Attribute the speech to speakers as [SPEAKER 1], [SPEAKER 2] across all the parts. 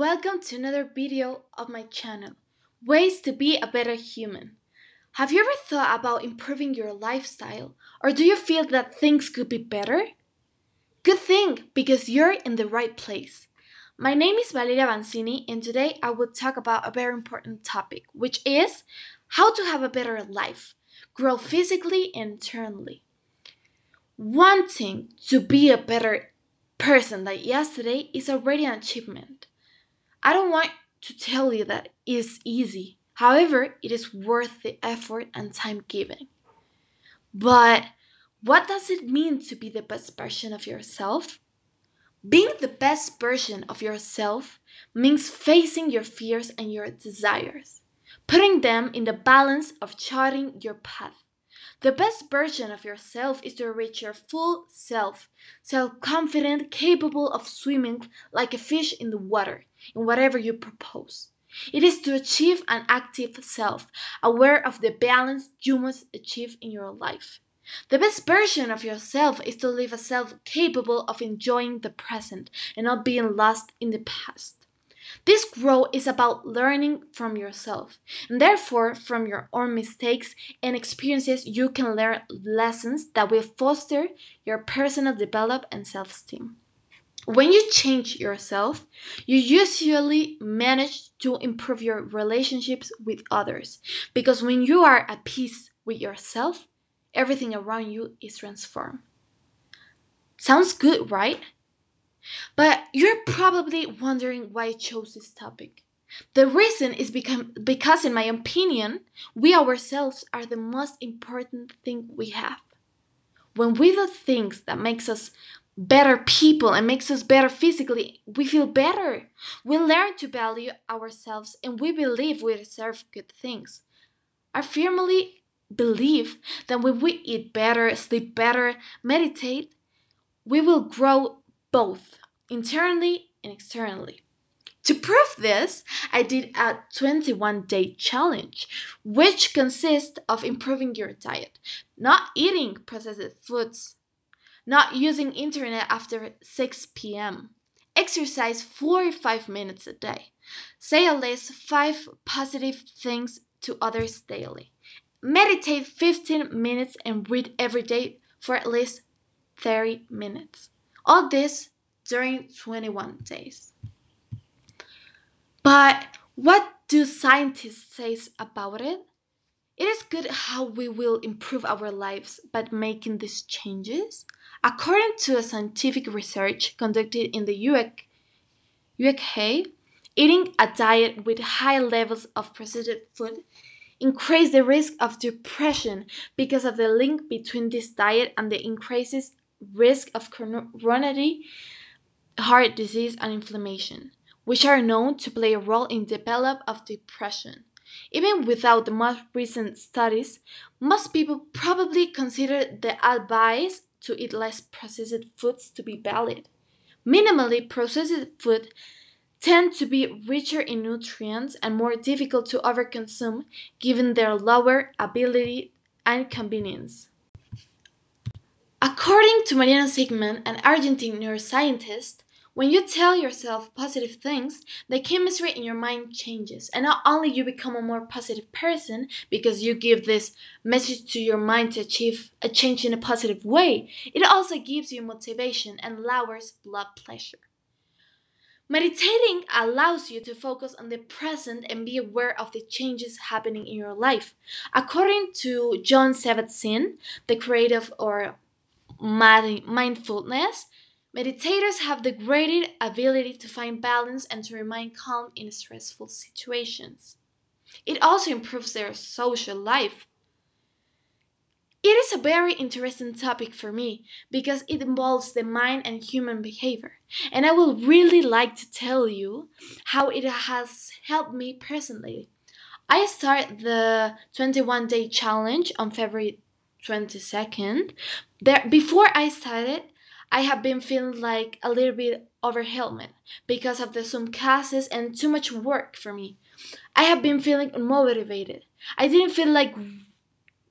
[SPEAKER 1] Welcome to another video of my channel, Ways to be a Better Human. Have you ever thought about improving your lifestyle or do you feel that things could be better? Good thing because you're in the right place. My name is Valeria Vanzini and today I will talk about a very important topic, which is how to have a better life, grow physically and internally. Wanting to be a better person than yesterday is already an achievement. I don't want to tell you that it is easy. However, it is worth the effort and time given. But what does it mean to be the best version of yourself? Being the best version of yourself means facing your fears and your desires, putting them in the balance of charting your path. The best version of yourself is to reach your full self, self confident, capable of swimming like a fish in the water, in whatever you propose. It is to achieve an active self, aware of the balance you must achieve in your life. The best version of yourself is to live a self capable of enjoying the present and not being lost in the past. This growth is about learning from yourself, and therefore, from your own mistakes and experiences, you can learn lessons that will foster your personal development and self esteem. When you change yourself, you usually manage to improve your relationships with others because when you are at peace with yourself, everything around you is transformed. Sounds good, right? But you're probably wondering why I chose this topic. The reason is because, in my opinion, we ourselves are the most important thing we have. When we do things that makes us better people and makes us better physically, we feel better. We learn to value ourselves and we believe we deserve good things. I firmly believe that when we eat better, sleep better, meditate, we will grow both internally and externally. To prove this, I did a 21 day challenge, which consists of improving your diet, not eating processed foods, not using internet after 6 p.m., exercise 45 minutes a day, say at least 5 positive things to others daily, meditate 15 minutes, and read every day for at least 30 minutes. All this during 21 days. But what do scientists say about it? It is good how we will improve our lives by making these changes. According to a scientific research conducted in the UK, UK eating a diet with high levels of processed food increase the risk of depression because of the link between this diet and the increases risk of coronary heart disease and inflammation, which are known to play a role in the development of depression. Even without the most recent studies, most people probably consider the advice to eat less processed foods to be valid. Minimally processed food tend to be richer in nutrients and more difficult to overconsume given their lower ability and convenience. According to Mariano Sigman, an Argentine neuroscientist, when you tell yourself positive things, the chemistry in your mind changes. And not only you become a more positive person because you give this message to your mind to achieve a change in a positive way, it also gives you motivation and lowers blood pressure. Meditating allows you to focus on the present and be aware of the changes happening in your life. According to John Kabat-Zinn, the creative or mindfulness, meditators have the greater ability to find balance and to remain calm in stressful situations. It also improves their social life. It is a very interesting topic for me because it involves the mind and human behavior, and I would really like to tell you how it has helped me personally. I started the 21 day challenge on February 22nd. There, before I started, I have been feeling like a little bit overwhelmed because of the Zoom classes and too much work for me. I have been feeling unmotivated. I didn't feel like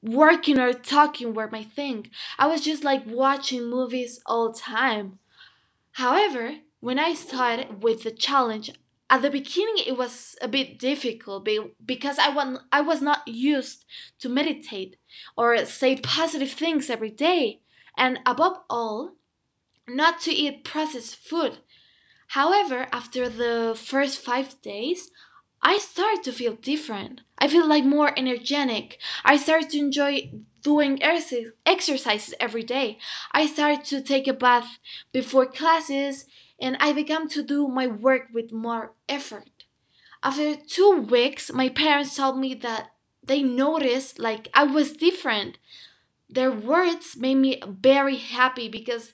[SPEAKER 1] working or talking were my thing. I was just like watching movies all time. However, when I started with the challenge, at the beginning it was a bit difficult because I was I was not used to meditate or say positive things every day, and above all, not to eat processed food. However, after the first five days, I started to feel different. I feel like more energetic. I started to enjoy doing exercises every day. I started to take a bath before classes and I began to do my work with more effort. After two weeks, my parents told me that they noticed like I was different. Their words made me very happy because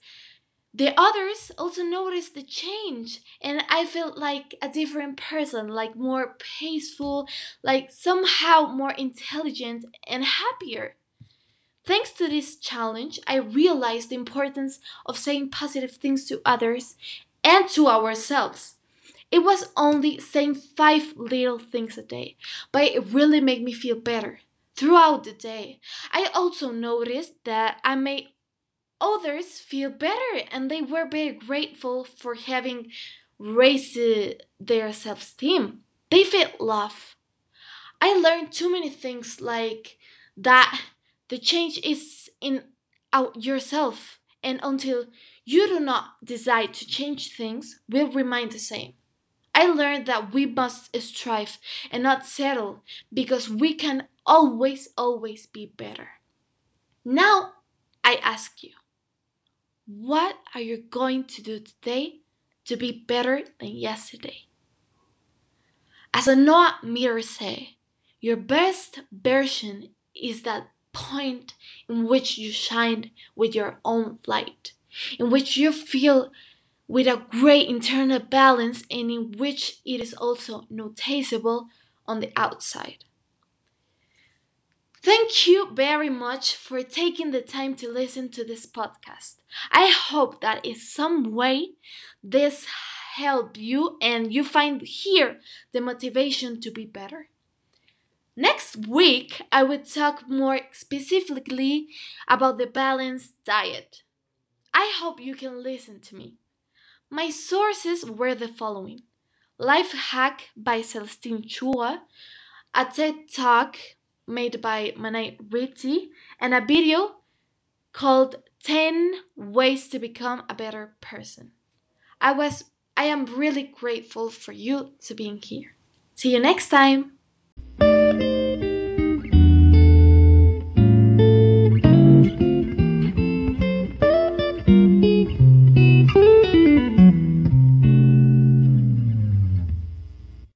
[SPEAKER 1] the others also noticed the change and I felt like a different person, like more peaceful, like somehow more intelligent and happier. Thanks to this challenge, I realized the importance of saying positive things to others and to ourselves. It was only saying five little things a day, but it really made me feel better throughout the day. I also noticed that I made others feel better and they were very grateful for having raised their self esteem. They felt love. I learned too many things like that the change is in out yourself and until you do not decide to change things will remain the same. I learned that we must strive and not settle because we can always, always be better. Now, I ask you, what are you going to do today to be better than yesterday? As a Noah Meter say, your best version is that point in which you shine with your own light in which you feel with a great internal balance and in which it is also noticeable on the outside. Thank you very much for taking the time to listen to this podcast. I hope that in some way this helped you and you find here the motivation to be better. Next week, I will talk more specifically about the balanced diet. I hope you can listen to me. My sources were the following Life Hack by Celestine Chua, a TED Talk made by Manay Ripti, and a video called 10 Ways to Become a Better Person. I was I am really grateful for you to being here. See you next time.